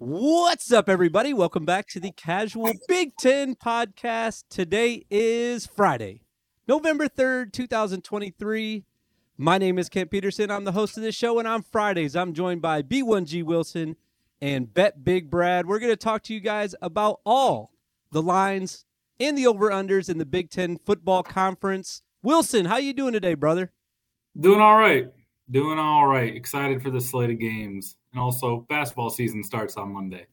What's up, everybody? Welcome back to the Casual Big Ten podcast. Today is Friday, November 3rd, 2023. My name is Kent Peterson. I'm the host of this show, and on Fridays, I'm joined by B1G Wilson and Bet Big Brad. We're going to talk to you guys about all the lines and the over-unders in the Big Ten football conference. Wilson, how you doing today, brother? Doing all right. Doing all right. Excited for the slate of games. And also, basketball season starts on Monday.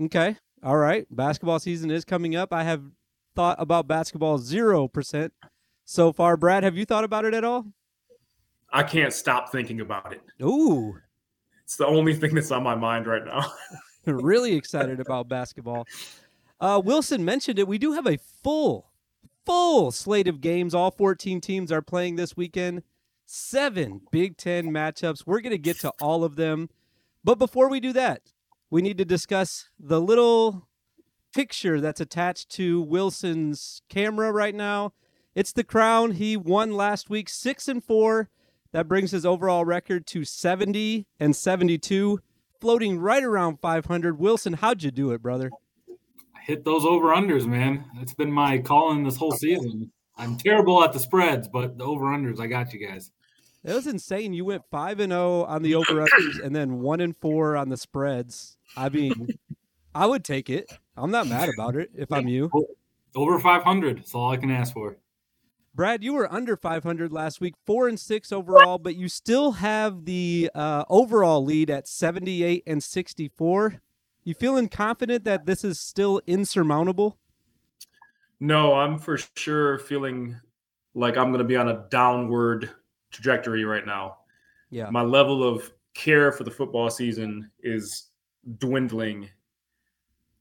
Okay. All right. Basketball season is coming up. I have thought about basketball 0% so far. Brad, have you thought about it at all? I can't stop thinking about it. Ooh. It's the only thing that's on my mind right now. really excited about basketball. Uh, Wilson mentioned it. We do have a full, full slate of games. All 14 teams are playing this weekend. Seven Big Ten matchups. We're going to get to all of them. But before we do that, we need to discuss the little picture that's attached to Wilson's camera right now. It's the crown. He won last week, six and four. That brings his overall record to 70 and 72, floating right around 500. Wilson, how'd you do it, brother? I hit those over unders, man. It's been my calling this whole season. I'm terrible at the spreads, but the over unders, I got you guys. It was insane. You went five and zero on the over unders, and then one and four on the spreads. I mean, I would take it. I'm not mad about it if I'm you. Over 500. That's all I can ask for. Brad, you were under 500 last week, four and six overall, but you still have the uh, overall lead at 78 and 64. You feeling confident that this is still insurmountable? No, I'm for sure feeling like I'm going to be on a downward trajectory right now. Yeah. My level of care for the football season is dwindling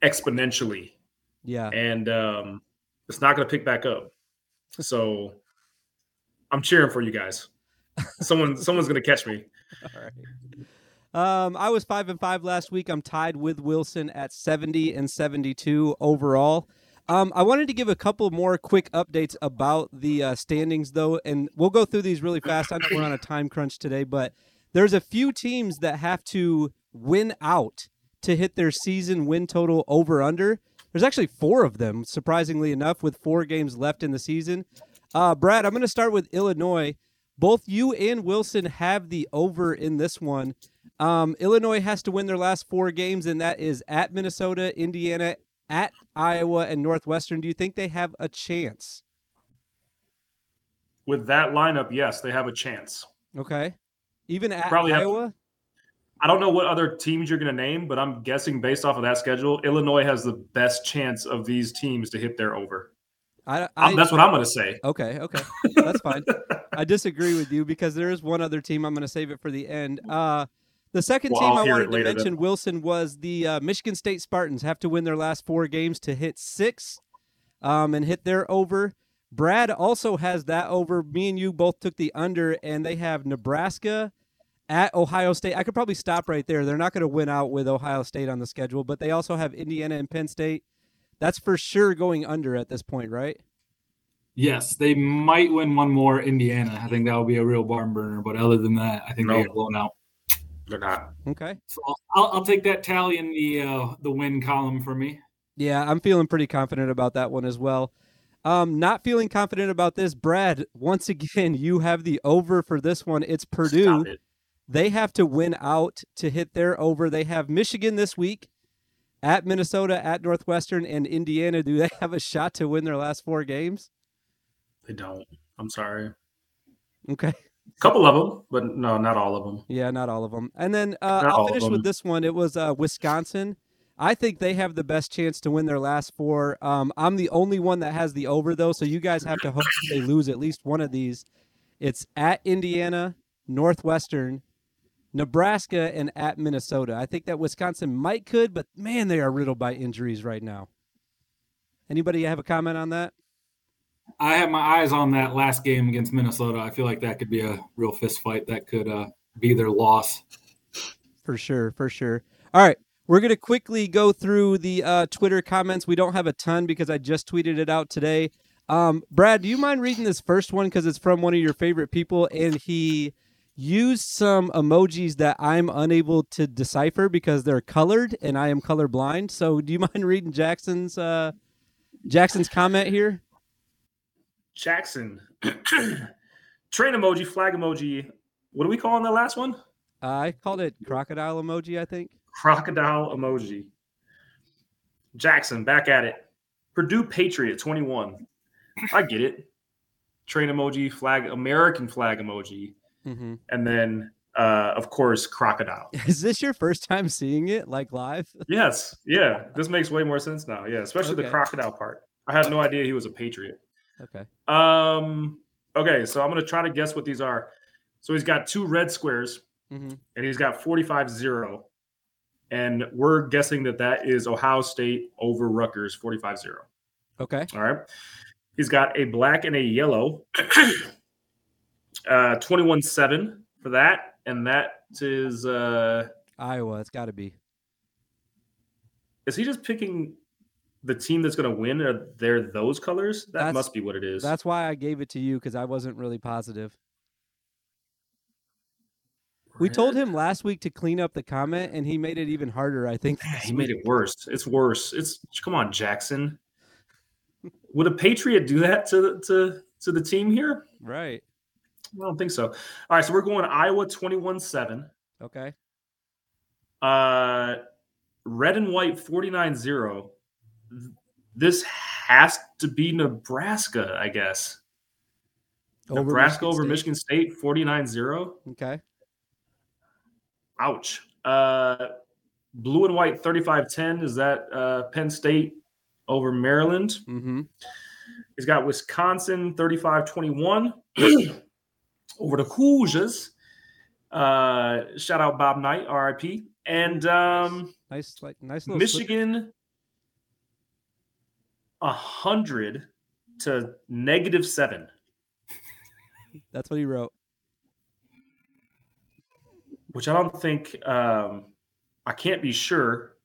exponentially. Yeah. And um, it's not going to pick back up. So I'm cheering for you guys. Someone someone's going to catch me. All right. Um, I was five and five last week. I'm tied with Wilson at 70 and 72 overall. Um, I wanted to give a couple more quick updates about the uh, standings, though, and we'll go through these really fast. I know we're on a time crunch today, but there's a few teams that have to win out to hit their season win total over under. There's actually four of them, surprisingly enough, with four games left in the season. Uh, Brad, I'm going to start with Illinois. Both you and Wilson have the over in this one. Um, Illinois has to win their last four games, and that is at Minnesota, Indiana, at Iowa, and Northwestern. Do you think they have a chance? With that lineup, yes, they have a chance. Okay. Even at Probably have- Iowa? I don't know what other teams you're going to name, but I'm guessing based off of that schedule, Illinois has the best chance of these teams to hit their over. I, I, that's what I'm going to say. Okay, okay. That's fine. I disagree with you because there is one other team. I'm going to save it for the end. Uh, the second Well, team I'll I wanted to mention, then. Wilson, was the uh, Michigan State Spartans have to win their last four games to hit six um, and hit their over. Brad also has that over. Me and you both took the under, and they have Nebraska at Ohio State. I could probably stop right there. They're not going to win out with Ohio State on the schedule, but they also have Indiana and Penn State. That's for sure going under at this point, right? Yes, they might win one more Indiana. I think that would be a real barn burner. But other than that, I think No. they get blown out. They're not. Okay. So I'll, I'll take that tally in the uh, the win column for me. Yeah, I'm feeling pretty confident about that one as well. Um, not feeling confident about this, Brad. Once again, you have the over for this one. It's Purdue. Stop it. They have to win out to hit their over. They have Michigan this week, at Minnesota, at Northwestern, and Indiana. Do they have a shot to win their last four games? They don't. I'm sorry. Okay. A couple of them, but no, not all of them. Yeah, not all of them. And then uh, I'll finish with this one. It was uh, Wisconsin. I think they have the best chance to win their last four. Um, I'm the only one that has the over though, so you guys have to hope they lose at least one of these. It's at Indiana, Northwestern, Nebraska, and at Minnesota. I think that Wisconsin might could, but man, they are riddled by injuries right now. Anybody have a comment on that? I have my eyes on that last game against Minnesota. I feel like that could be a real fist fight. That could uh, be their loss. For sure, for sure. All right, we're gonna quickly go through the uh, Twitter comments. We don't have a ton because I just tweeted it out today. Um, Brad, do you mind reading this first one because it's from one of your favorite people, and he used some emojis that I'm unable to decipher because they're colored and I am colorblind. So, do you mind reading Jackson's uh, Jackson's comment here? Jackson, train emoji, flag emoji. What are we calling the last one? Uh, I called it crocodile emoji. I think crocodile emoji. Jackson back at it. Purdue Patriot 21. I get it. Train emoji, flag, American flag emoji. Mm-hmm. And then, uh, of course, crocodile. Is this your first time seeing it like live? yes. Yeah. This makes way more sense now. Yeah. Especially Okay. the crocodile part. I had no idea he was a Patriot. Okay. Um, okay. So I'm going to try to guess what these are. So he's got two red squares Mm-hmm. and he's got 45 0. And we're guessing that that is Ohio State over Rutgers 45 0. Okay. All right. He's got a black and a yellow. uh 21 7 for that. And that is uh Iowa. It's got to be. is he just picking the team that's gonna win? Are there those colors? That That's- must be what it is. That's why I gave it to you because I wasn't really positive. We told him last week to clean up the comment, and he made it even harder. I think he made it worse. It's worse. It's come on, Jackson. Would a Patriot do that to to to the team here? right. I don't think so. All right, so we're going Iowa 21 7. Okay. Uh, red and white 49 0. This has to be Nebraska, I guess. Over Nebraska over State. Michigan State 49 0. Okay. Ouch. Uh, blue and white 35 10. Is that uh, Penn State over Maryland? Mm-hmm. He's got Wisconsin 35 21 over the Hoosiers. Uh, shout out Bob Knight, RIP. And um, Nice, like nice little slip- Michigan, a hundred to negative seven. That's what he wrote. Which I don't think. Um, I can't be sure,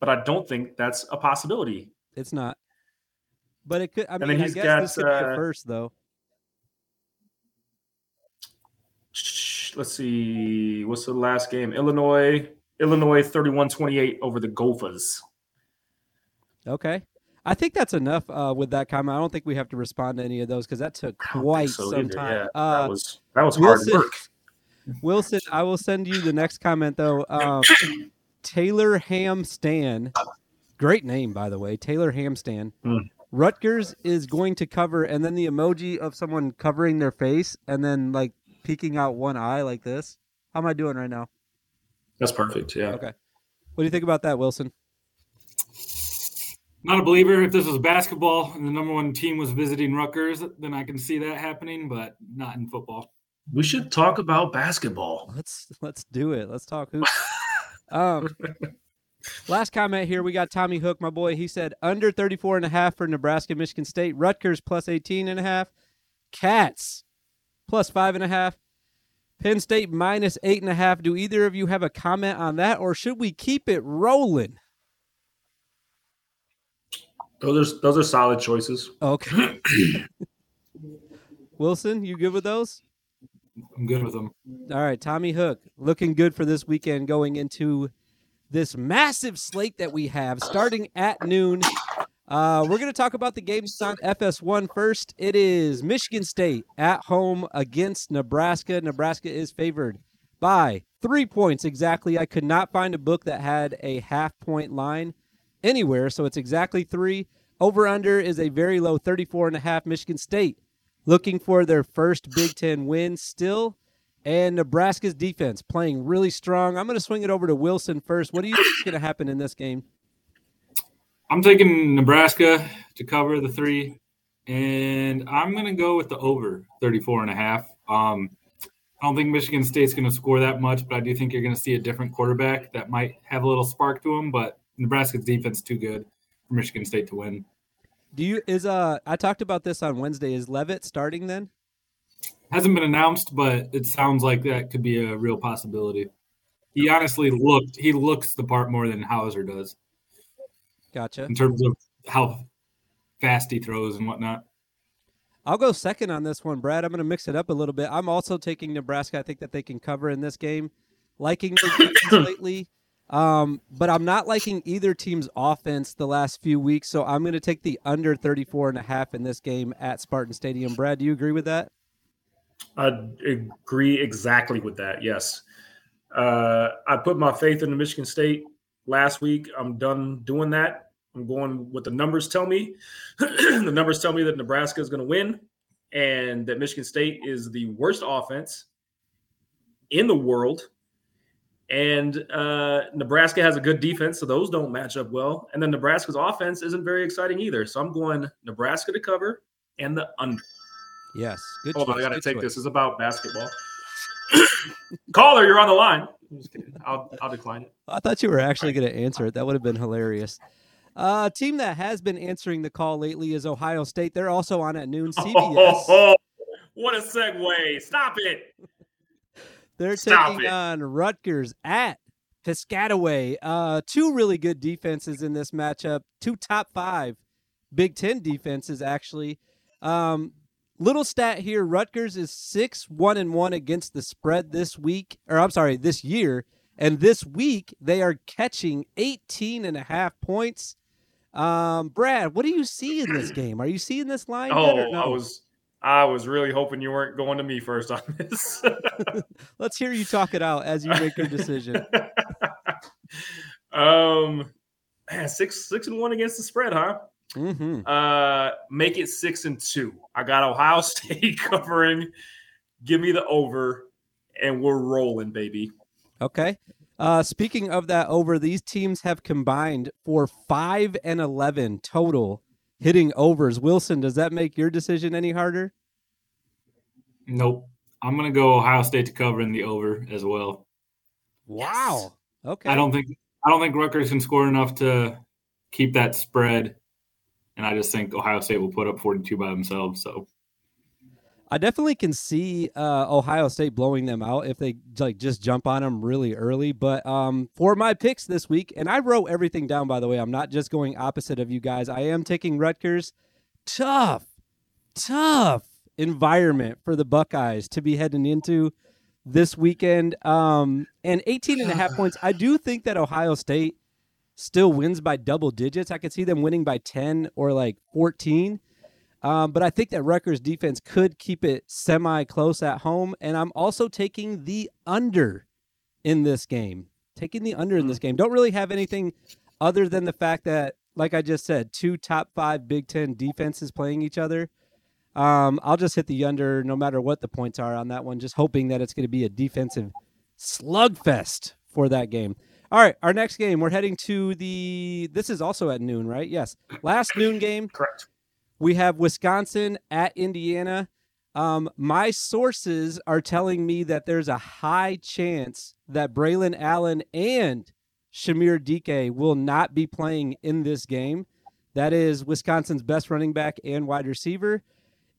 but I don't think that's a possibility. It's not. But it could. I mean, I he's guess got, this could be uh, first, though. Let's see. What's the last game? Illinois. Illinois 31-28 over the Gophers. Okay. I think that's enough uh, with that comment. I don't think we have to respond to any of those because that took quite so some either. time. Yeah, Uh, that was that was Wilson- hard work. Wilson, I will send you the next comment though. Um, Taylor Hamstan, great name by the way. Taylor Hamstan. Hmm. Rutgers is going to cover, and then the emoji of someone covering their face, and then like peeking out one eye like this. How am I doing right now? That's perfect. Yeah. Okay. What do you think about that, Wilson? Not a believer. If this was basketball and the number one team was visiting Rutgers, then I can see that happening, but not in football. We should talk about basketball. Let's let's do it. Let's talk hoops. um last comment here we got Tommy Hook, my boy. He said under 34 and a half for Nebraska, Michigan State, Rutgers plus 18 and a half, Cats plus five and a half, Penn State minus eight and a half. Do either of you have a comment on that, or should we keep it rolling? Those are those are solid choices. Okay. Wilson, you good with those? I'm good with them. All right, Tommy Hook, looking good for this weekend going into this massive slate that we have starting at noon. Uh, we're going to talk about the games on FS1 first. It is Michigan State at home against Nebraska. Nebraska is favored by three points exactly. I could not find a book that had a half point line anywhere, so it's exactly three. Over under is a very low 34 and a half. Michigan State looking for their first Big Ten win still. And Nebraska's defense playing really strong. I'm going to swing it over to Wilson first. What do you think is going to happen in this game? I'm taking Nebraska to cover the three, and I'm going to go with the over 34 and a half. Um, I don't think Michigan State's going to score that much, but I do think you're going to see a different quarterback that might have a little spark to him. But Nebraska's defense too good for Michigan State to win. Do you is uh I talked about this on Wednesday. Is Leavitt starting then? Hasn't been announced, but it sounds like that could be a real possibility. He honestly looked he looks the part more than Houser does Gotcha. in terms of how fast he throws and whatnot. I'll go second on this one, Brad. I'm going to mix it up a little bit. I'm also taking Nebraska. I think that they can cover in this game. Liking defense lately, um, but I'm not liking either team's offense the last few weeks. So I'm going to take the under 34 and a half in this game at Spartan Stadium. Brad, do you agree with that? I agree exactly with that. Yes. Uh, I put my faith in the Michigan State last week. I'm done doing that. I'm going what the numbers tell me. the numbers tell me that Nebraska is going to win and that Michigan State is the worst offense in the world. And uh, Nebraska has a good defense, so those don't match up well. And then Nebraska's offense isn't very exciting either. So I'm going Nebraska to cover and the under. Yes. Good Hold choice, on, I got to take choice. this. It's about basketball. Caller, you're on the line. I'll, I'll decline it. I thought you were actually going to answer it. That would have been hilarious. A uh, team that has been answering the call lately is Ohio State. They're also on at noon. CBS. Oh, oh, what a segue! Stop it. They're Stop taking it. on Rutgers at Piscataway. Uh, two really good defenses in this matchup. Two top five Big Ten defenses, actually. Um, little stat here: Rutgers is six one and one against the spread this week, or I'm sorry, this year. And this week they are catching 18 and a half points. Um, Brad, what do you see in this game? Are you seeing this line? Oh, no? I was I was really hoping you weren't going to me first on this. Let's hear you talk it out as you make your decision. um, man, six six and one against the spread, huh? Mm-hmm. Uh, make it six and two. I got Ohio State covering. Give me the over, and we're rolling, baby. Okay. Uh, speaking of that over, these teams have combined for five and eleven total hitting overs. Wilson, does that make your decision any harder? Nope. I'm gonna go Ohio State to cover in the over as well. Wow. Okay. I don't think I don't think Rutgers can score enough to keep that spread, and I just think Ohio State will put up 42 by themselves. So I definitely can see uh, Ohio State blowing them out if they like just jump on them really early. But um, for my picks this week, and I wrote everything down by the way. I'm not just going opposite of you guys. I am taking Rutgers. Tough, tough environment for the Buckeyes to be heading into this weekend. Um, and 18 and a half points. I do think that Ohio State still wins by double digits. I could see them winning by 10 or like 14. Um, but I think that Rutgers defense could keep it semi close at home. And I'm also taking the under in this game. Taking the under in this game. Don't really have anything other than the fact that, like I just said, two top five Big Ten defenses playing each other. Um, I'll just hit the under no matter what the points are on that one, just hoping that it's going to be a defensive slugfest for that game. All right, our next game, we're heading to the. This is also at noon, right? Yes, last noon game. Correct. We have Wisconsin at Indiana. Um, my sources are telling me that there's a high chance that Braelon Allen and Chimere Dike will not be playing in this game. That is Wisconsin's best running back and wide receiver.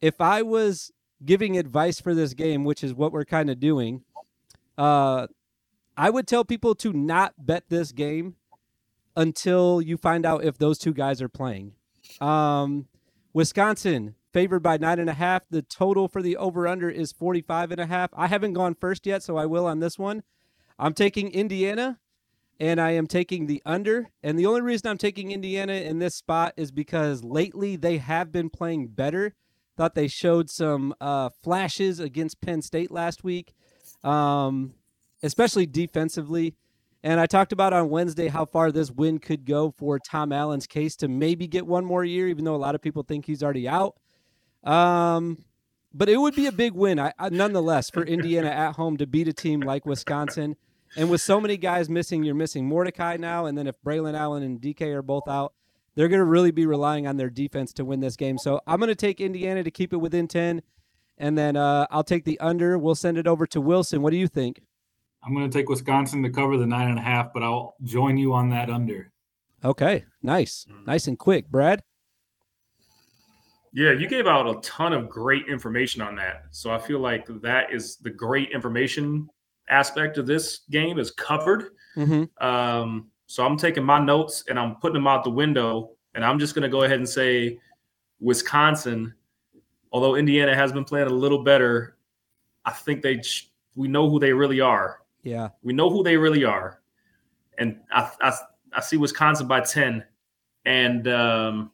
If I was giving advice for this game, which is what we're kind of doing, uh, I would tell people to not bet this game until you find out if those two guys are playing. Um, Wisconsin favored by nine and a half. The total for the over under is 45 and a half. I haven't gone first yet, so I will on this one. I'm taking Indiana and I am taking the under. And the only reason I'm taking Indiana in this spot is because lately they have been playing better. Thought they showed some uh, flashes against Penn State last week, um, especially defensively. And I talked about on Wednesday how far this win could go for Tom Allen's case to maybe get one more year, even though a lot of people think he's already out. Um, but it would be a big win, I, I, nonetheless, for Indiana at home to beat a team like Wisconsin. And with so many guys missing, you're missing Mordecai now. And then if Braelon Allen and Dike are both out, they're going to really be relying on their defense to win this game. So I'm going to take Indiana to keep it within 10. And then uh, I'll take the under. We'll send it over to Wilson. What do you think? I'm going to take Wisconsin to cover the nine and a half, but I'll join you on that under. Okay, nice, mm. nice and quick, Brad. Yeah, you gave out a ton of great information on that. So I feel like that is the great information aspect of this game is covered. Mm-hmm. Um, so I'm taking my notes and I'm putting them out the window, and I'm just going to go ahead and say Wisconsin although Indiana has been playing a little better, I think they we know who they really are. Yeah, we know who they really are, and I I, I see Wisconsin by ten, and um,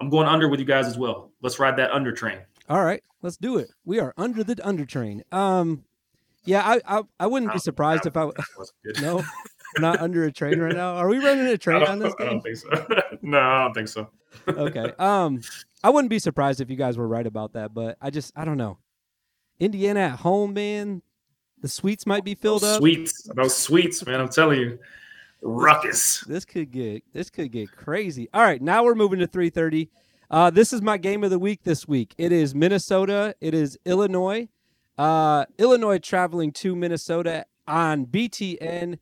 I'm going under with you guys as well. Let's ride that under train. All right, let's do it. We are under the under train. Um, yeah, I I, I wouldn't be surprised if I was no, not under a train right now. Are we running a train on this game? I don't think so. no, I don't think so. okay. Um, I wouldn't be surprised if you guys were right about that, but I just I don't know. Indiana at home, man. The suites might be filled up. Sweets, those sweets, man. I'm telling you, ruckus. This could get this could get crazy. All right, now we're moving to 3:30. Uh, this is my game of the week this week. It is Minnesota. It is Illinois. Uh, Illinois traveling to Minnesota on BTN.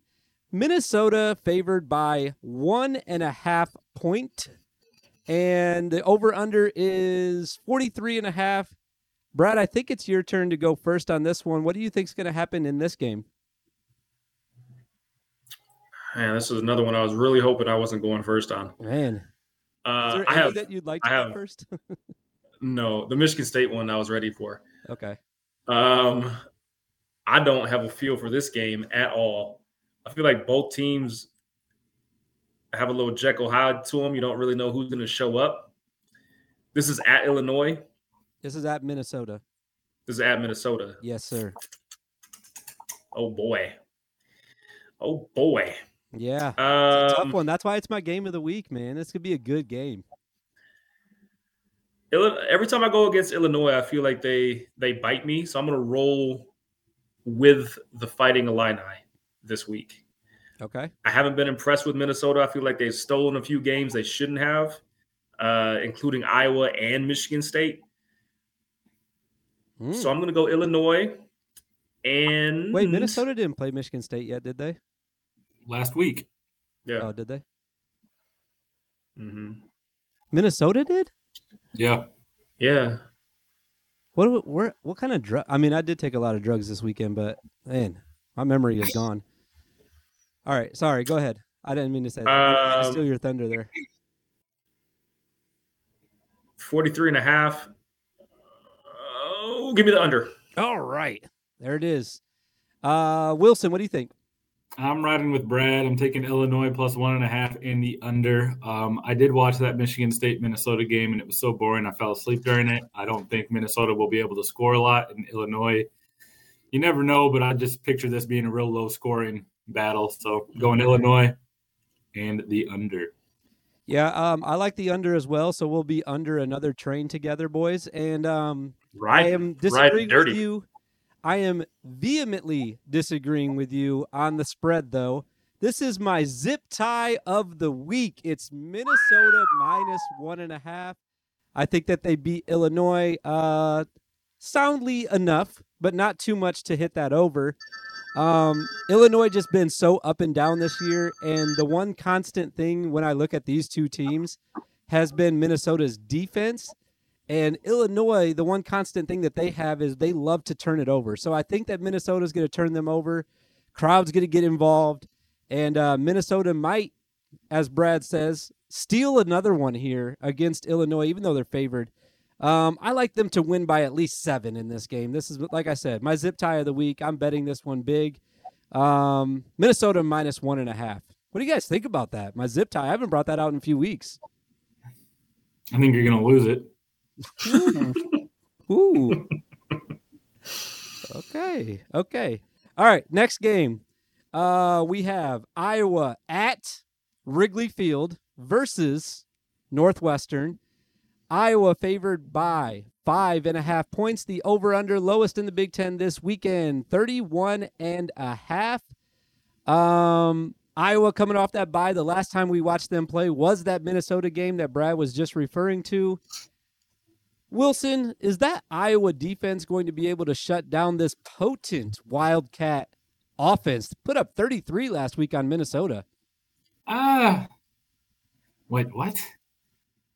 Minnesota favored by one and a half point, and the over under is 43 and a half. Brad, I think it's your turn to go first on this one. What do you think is going to happen in this game? Man, this is another one I was really hoping I wasn't going first on. Man, uh, I have that you'd like to I have, first. no, the Michigan State one I was ready for. Okay. Um, I don't have a feel for this game at all. I feel like both teams have a little Jekyll Hyde to them. You don't really know who's going to show up. This is at Illinois. This is at Minnesota. This is at Minnesota. Yes, sir. Oh boy. Oh boy. Yeah. Um, tough one. That's why it's my game of the week, man. This could be a good game. Every time I go against Illinois, I feel like they they bite me. So I'm gonna roll with the fighting Illini this week. Okay. I haven't been impressed with Minnesota. I feel like they've stolen a few games they shouldn't have, uh, including Iowa and Michigan State. Mm. So I'm going to go Illinois. And wait, Minnesota didn't play Michigan State yet, did they? Last week. Yeah. Oh, did they? Mm-hmm. Minnesota did. Yeah. Yeah. What what what kind of drug? I mean, I did take a lot of drugs this weekend, but man, my memory is gone. All right, sorry. Go ahead. I didn't mean to say that. Um, steal your thunder there. 43 and a half. Give me the under. All right. There it is. Uh, Wilson, what do you think? I'm riding with Brad. I'm taking Illinois plus one and a half in the under. Um, I did watch that Michigan State Minnesota game, and it was so boring. I fell asleep during it. I don't think Minnesota will be able to score a lot in Illinois. You never know, but I just picture this being a real low scoring battle. So going Illinois and the under. Yeah, um, I like the under as well. So we'll be under another train together, boys. And um, right, I am disagreeing right, with you I am vehemently disagreeing with you on the spread, though. This is my zip tie of the week. It's Minnesota minus one and a half. I think that they beat Illinois uh, soundly enough, but not too much to hit that over. Um, Illinois just been so up and down this year, and the one constant thing when I look at these two teams has been Minnesota's defense. And Illinois, the one constant thing that they have is they love to turn it over. So I think that Minnesota is going to turn them over. Crowd's going to get involved. And uh, Minnesota might, as Brad says, steal another one here against Illinois, even though they're favored. Um, I like them to win by at least seven in this game. This is, like I said, my zip tie of the week. I'm betting this one big. Um, Minnesota minus one and a half. What do you guys think about that? My zip tie. I haven't brought that out in a few weeks. I think you're going to lose it. Ooh. okay. Okay. All right. Next game. Uh, we have Iowa at Wrigley Field versus Northwestern. Iowa favored by five and a half points. The over under lowest in the Big Ten this weekend, 31 and a half. Um, Iowa coming off that bye. The last time we watched them play was that Minnesota game that Brad was just referring to. Wilson, is that Iowa defense going to be able to shut down this potent Wildcat offense? Put up 33 last week on Minnesota. Ah. Uh, wait, what?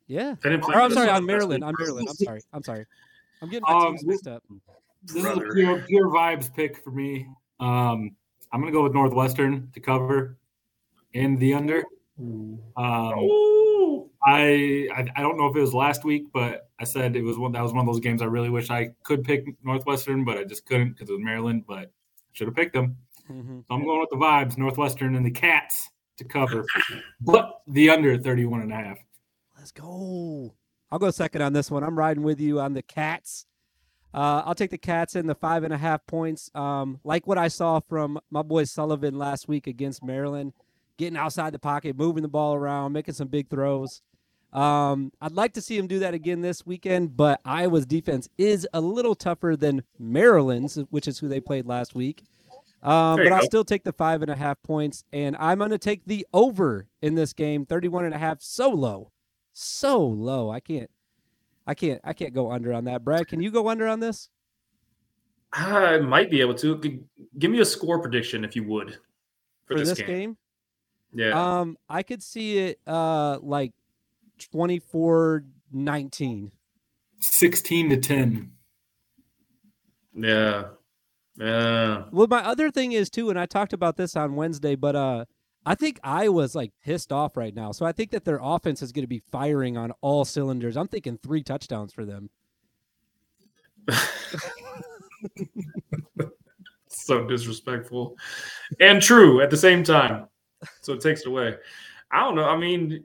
Yeah. Or, I'm sorry, on Maryland. On Maryland. I'm sorry. I'm sorry. I'm getting my um, teams mixed up. This Brother. is a pure, pure vibes pick for me. Um, I'm going to go with Northwestern to cover in the under. Um, I, I I don't know if it was last week, but I said it was one that was one of those games I really wish I could pick Northwestern, but I just couldn't because it was Maryland. But should have picked them. Mm-hmm. So I'm going with the vibes, Northwestern and the Cats to cover, but the under 31 and a half. Let's go. I'll go second on this one. I'm riding with you on the Cats. Uh, I'll take the Cats in the five and a half points. Um, like what I saw from my boy Sullivan last week against Maryland, getting outside the pocket, moving the ball around, making some big throws. Um, I'd like to see him do that again this weekend, but Iowa's defense is a little tougher than Maryland's, which is who they played last week. Um, but I'll still take the five and a half points, and I'm going to take the over in this game, 31 and a half. So low, so low. I can't I can't I can't go under on that. Brad, can you go under on this? I might be able to. Give me a score prediction if you would for, for this, this game. game. Yeah. Um, I could see it uh like 24-19. 16 to 10. Yeah. Yeah. Well, my other thing is too, and I talked about this on Wednesday, but uh I think Iowa's like pissed off right now. So I think that their offense is going to be firing on all cylinders. I'm thinking three touchdowns for them. so disrespectful and true at the same time. So it takes it away. I don't know. I mean,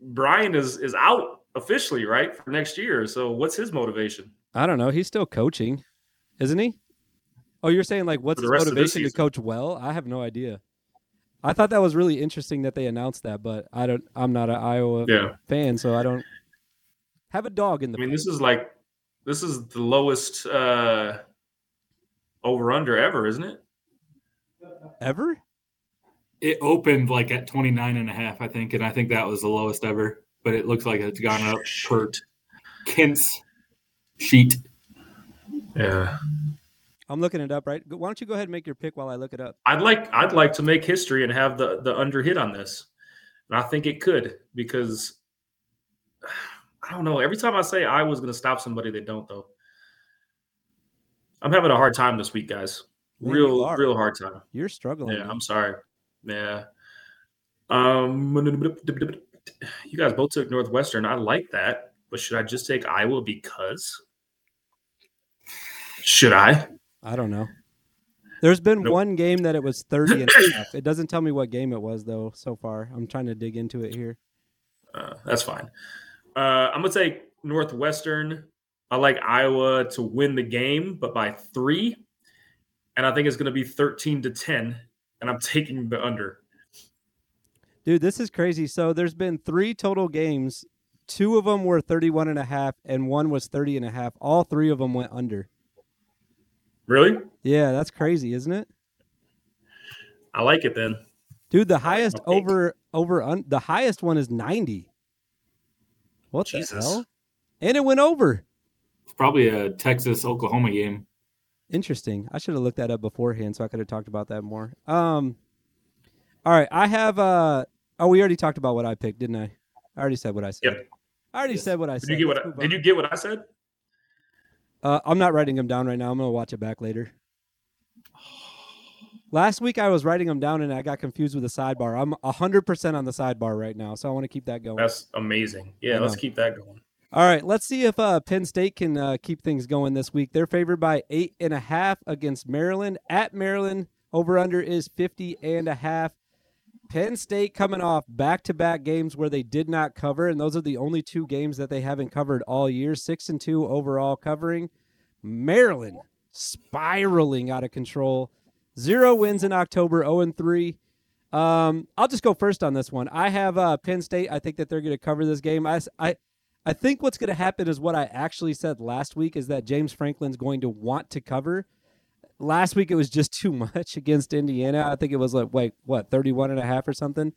Brian is is out officially, right, for next year. So what's his motivation? I don't know. He's still coaching, isn't he? Oh, you're saying like what's his motivation to coach well? I have no idea. I thought that was really interesting that they announced that, but I don't. I'm not an Iowa yeah. fan, so I don't have a dog in the. I mean, this is like this is the lowest uh, over under ever, isn't it? Ever? It opened like at 29 and a half, I think, and I think that was the lowest ever. But it looks like it's gone up per Kent's sheet. Yeah. I'm looking it up right. Why don't you go ahead and make your pick while I look it up? I'd like I'd like to make history and have the the under hit on this, and I think it could because I don't know. Every time I say I was going to stop somebody, they don't though. I'm having a hard time this week, guys. Man, real real hard time. You're struggling. Yeah, man. I'm sorry. Yeah. Um, you guys both took Northwestern. I like that, but should I just take Iowa because? Should I? I don't know. There's been nope. one game that it was 30 and a half. It doesn't tell me what game it was though so far. I'm trying to dig into it here. Uh, that's fine. Uh, I'm gonna take Northwestern. I like Iowa to win the game, but by three, and I think it's gonna be 13 to 10, and I'm taking the under. Dude, this is crazy. So there's been three total games. Two of them were 31 and a half, and one was 30 and a half. All three of them went under. Really? Yeah, that's crazy, isn't it? I like it then. Dude, the highest over over un, the highest one is 90. What Jesus. the hell? And it went over. It's probably a Texas Oklahoma game. Interesting. I should have looked that up beforehand so I could have talked about that more. Um All right, I have uh oh we already talked about what I picked, didn't I? I already said what I said. Yep. I already yes. said what I said. Did you get what I, did you get what I said? Uh, I'm not writing them down right now. I'm gonna watch it back later. Last week I was writing them down and I got confused with the sidebar. I'm 100% on the sidebar right now, so I want to keep that going. That's amazing. Yeah, let's keep that going. All right, let's see if uh, Penn State can uh, keep things going this week. They're favored by eight and a half against Maryland. At Maryland, over under is 50 and a half. Penn State coming off back to back games where they did not cover, and those are the only two games that they haven't covered all year. Six and two overall covering. Maryland spiraling out of control. Zero wins in October, 0 and 3. Um, I'll just go first on this one. I have uh, Penn State. I think that they're going to cover this game. I, I, I think what's going to happen is what I actually said last week is that James Franklin's going to want to cover last week it was just too much against Indiana. I think it was like wait, what, 31 and a half or something.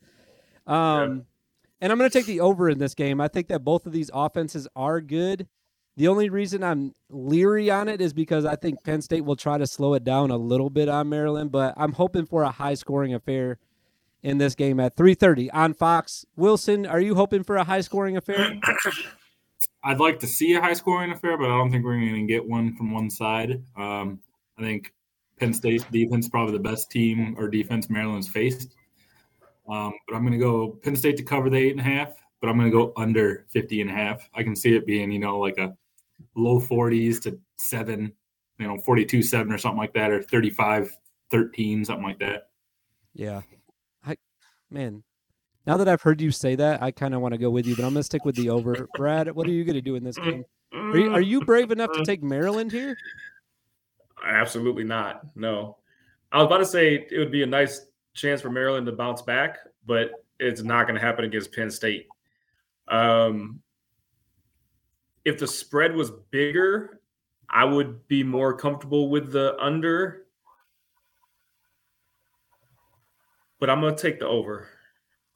Um yeah. and I'm going to take the over in this game. I think that both of these offenses are good. The only reason I'm leery on it is because I think Penn State will try to slow it down a little bit on Maryland, but I'm hoping for a high scoring affair in this game at 3:30 on Fox. Wilson, are you hoping for a high scoring affair? I'd like to see a high scoring affair, but I don't think we're going to get one from one side. Um, I think Penn State's defense is probably the best team or defense Maryland's faced. Um, but I'm going to go Penn State to cover the eight and a half, but I'm going to go under 50 and a half. I can see it being, you know, like a low 40s to seven, you know, 42 seven or something like that, or 35 13, something like that. Yeah. Man, now that I've heard you say that, I kind of want to go with you, but I'm going to stick with the over. Brad, what are you going to do in this game? Are you, are you brave enough to take Maryland here? Absolutely not. No. I was about to say it would be a nice chance for Maryland to bounce back, but it's not going to happen against Penn State. Um, if the spread was bigger, I would be more comfortable with the under. But I'm going to take the over.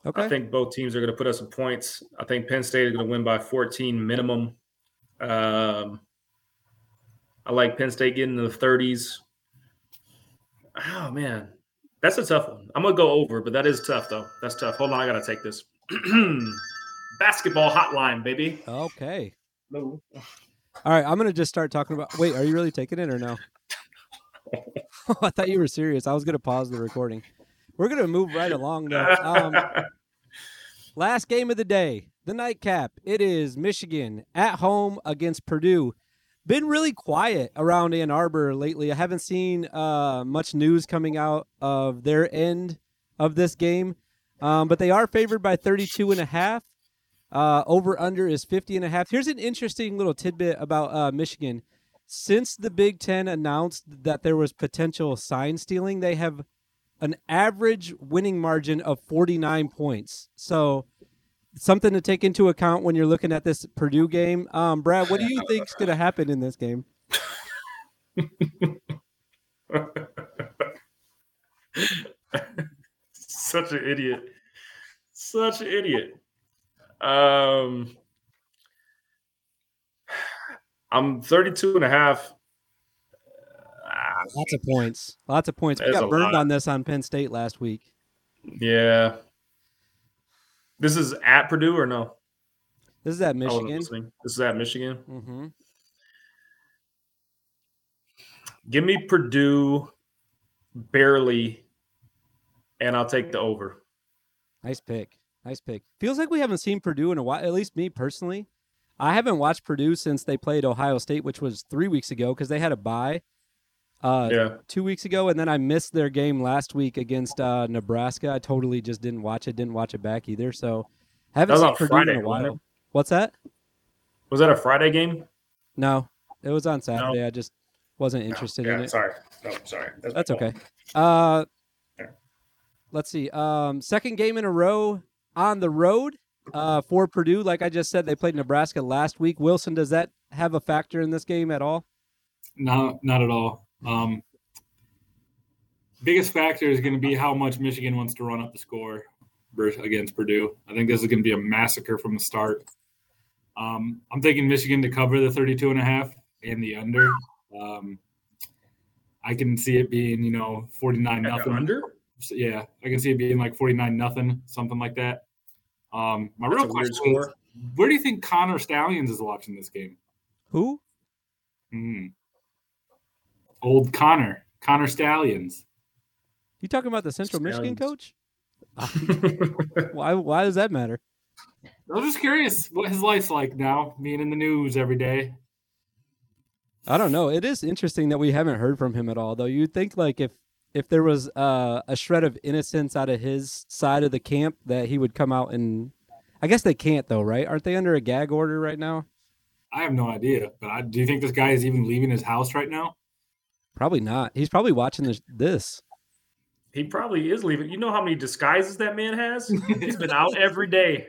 Okay. I think both teams are going to put up some points. I think Penn State is going to win by 14 minimum. Um, I like Penn State getting in the 30s. Oh man, that's a tough one. I'm gonna go over, but that is tough though. That's tough. Hold on, I gotta take this. Basketball hotline, baby. Okay. No. All right, I'm gonna just start talking about. Wait, are you really taking it or no? I thought you were serious. I was gonna pause the recording. We're gonna move right along though. Um, last game of the day, the nightcap. It is Michigan at home against Purdue. Been really quiet around Ann Arbor lately. I haven't seen uh, much news coming out of their end of this game, um, but they are favored by 32 and a half. Uh, over under is 50 and a half. Here's an interesting little tidbit about uh, Michigan. Since the Big Ten announced that there was potential sign stealing, they have an average winning margin of 49 points. So something to take into account when you're looking at this Purdue game. Um, Brad, what do you think's going to happen in this game? Such an idiot. Such an idiot. Um, I'm 32 and a half. Ah, Lots of points. Lots of points. We got burned lot. on this on Penn State last week. Yeah. This is at Purdue or no? This is at Michigan. This is at Michigan. Mm-hmm. Give me Purdue barely, and I'll take the over. Nice pick. Nice pick. Feels like we haven't seen Purdue in a while. At least me personally, I haven't watched Purdue since they played Ohio State, which was three weeks ago because they had a bye. Uh, Yeah. two weeks ago, and then I missed their game last week against uh, Nebraska. I totally just didn't watch it. Didn't watch it back either. So haven't seen Purdue Friday, in a while. What's that? Was that a Friday game? No, it was on Saturday. I just wasn't interested in yeah, it. sorry. No, sorry. my That's okay. Uh, Yeah. let's see. Um, second game in a row on the road uh, for Purdue. Like I just said, they played Nebraska last week. Wilson, does that have a factor in this game at all? No, not at all. Um, biggest factor is going to be how much Michigan wants to run up the score against Purdue. I think this is going to be a massacre from the start. Um, I'm taking Michigan to cover the 32 and a half and the under. Um, I can see it being, you know, 49 nothing. Under? So, yeah, I can see it being like 49 nothing, something like that. Um, my That's real a weird question is, where do you think Connor Stalions is watching this game? Who? Hmm. Old Connor, Connor Stalions. You talking about the Central Michigan coach? Why? Why does that matter? I was just curious what his life's like now, being in the news every day. I don't know. It is interesting that we haven't heard from him at all, though. You'd think like if if there was uh, a shred of innocence out of his side of the camp, that he would come out and. I guess they can't though, right? Aren't they under a gag order right now? I have no idea, but I, do you think this guy is even leaving his house right now? Probably not. He's probably watching this. this. he probably is leaving. You know how many disguises that man has? He's been out every day.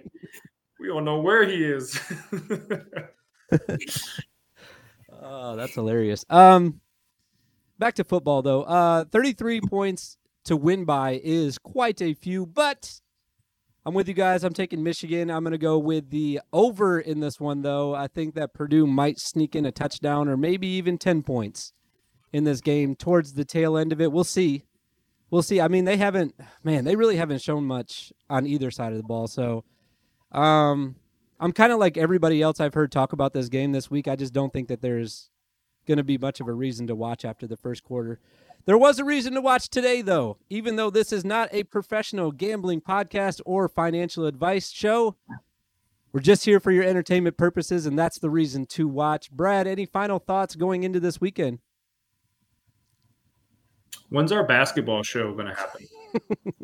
We don't know where he is. Oh, that's hilarious. Um, back to football though. Uh, thirty-three points to win by is quite a few, but I'm with you guys. I'm taking Michigan. I'm going to go with the over in this one though. I think that Purdue might sneak in a touchdown or maybe even ten points in this game towards the tail end of it. We'll see. We'll see. I mean, they haven't. Man, they really haven't shown much on either side of the ball. So, um, I'm kind of like everybody else I've heard talk about this game this week. I just don't think that there's going to be much of a reason to watch after the first quarter. There was a reason to watch today, though. Even though this is not a professional gambling podcast or financial advice show, we're just here for your entertainment purposes, and that's the reason to watch. Brad, any final thoughts going into this weekend? When's our basketball show going to happen?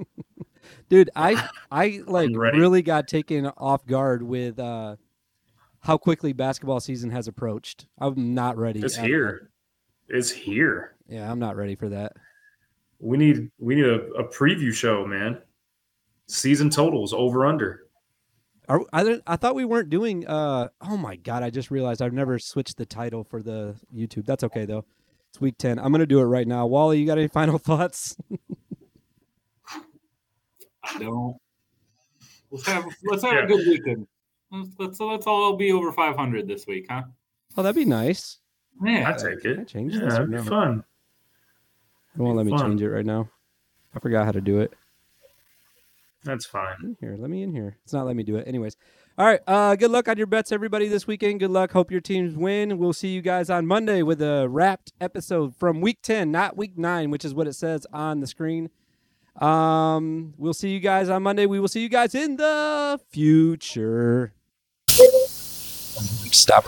Dude, I I like really got taken off guard with uh how quickly basketball season has approached. I'm not ready. It's at- here. It's here. Yeah, I'm not ready for that. We need we need a, a preview show, man. Season totals over under. Are, I I thought we weren't doing. Uh, oh my god! I just realized I've never switched the title for the YouTube. That's okay though. It's week ten. I'm gonna do it right now. Wally, you got any final thoughts? I don't. Let's have let's have Yeah. a good weekend. Let's, let's let's all be over 500 this week, huh? oh, that'd be nice. Yeah. I take Can I it. change Yeah, this? that'd be no? fun. It won't let me Fun. change it right now. I forgot how to do it. That's fine. In here, let me in here. It's not letting me do it. Anyways, all right. Uh, good luck on your bets, everybody, this weekend. Good luck. Hope your teams win. We'll see you guys on Monday with a wrapped episode from Week Ten, not Week Nine, which is what it says on the screen. Um, we'll see you guys on Monday. We will see you guys in the future. Stop.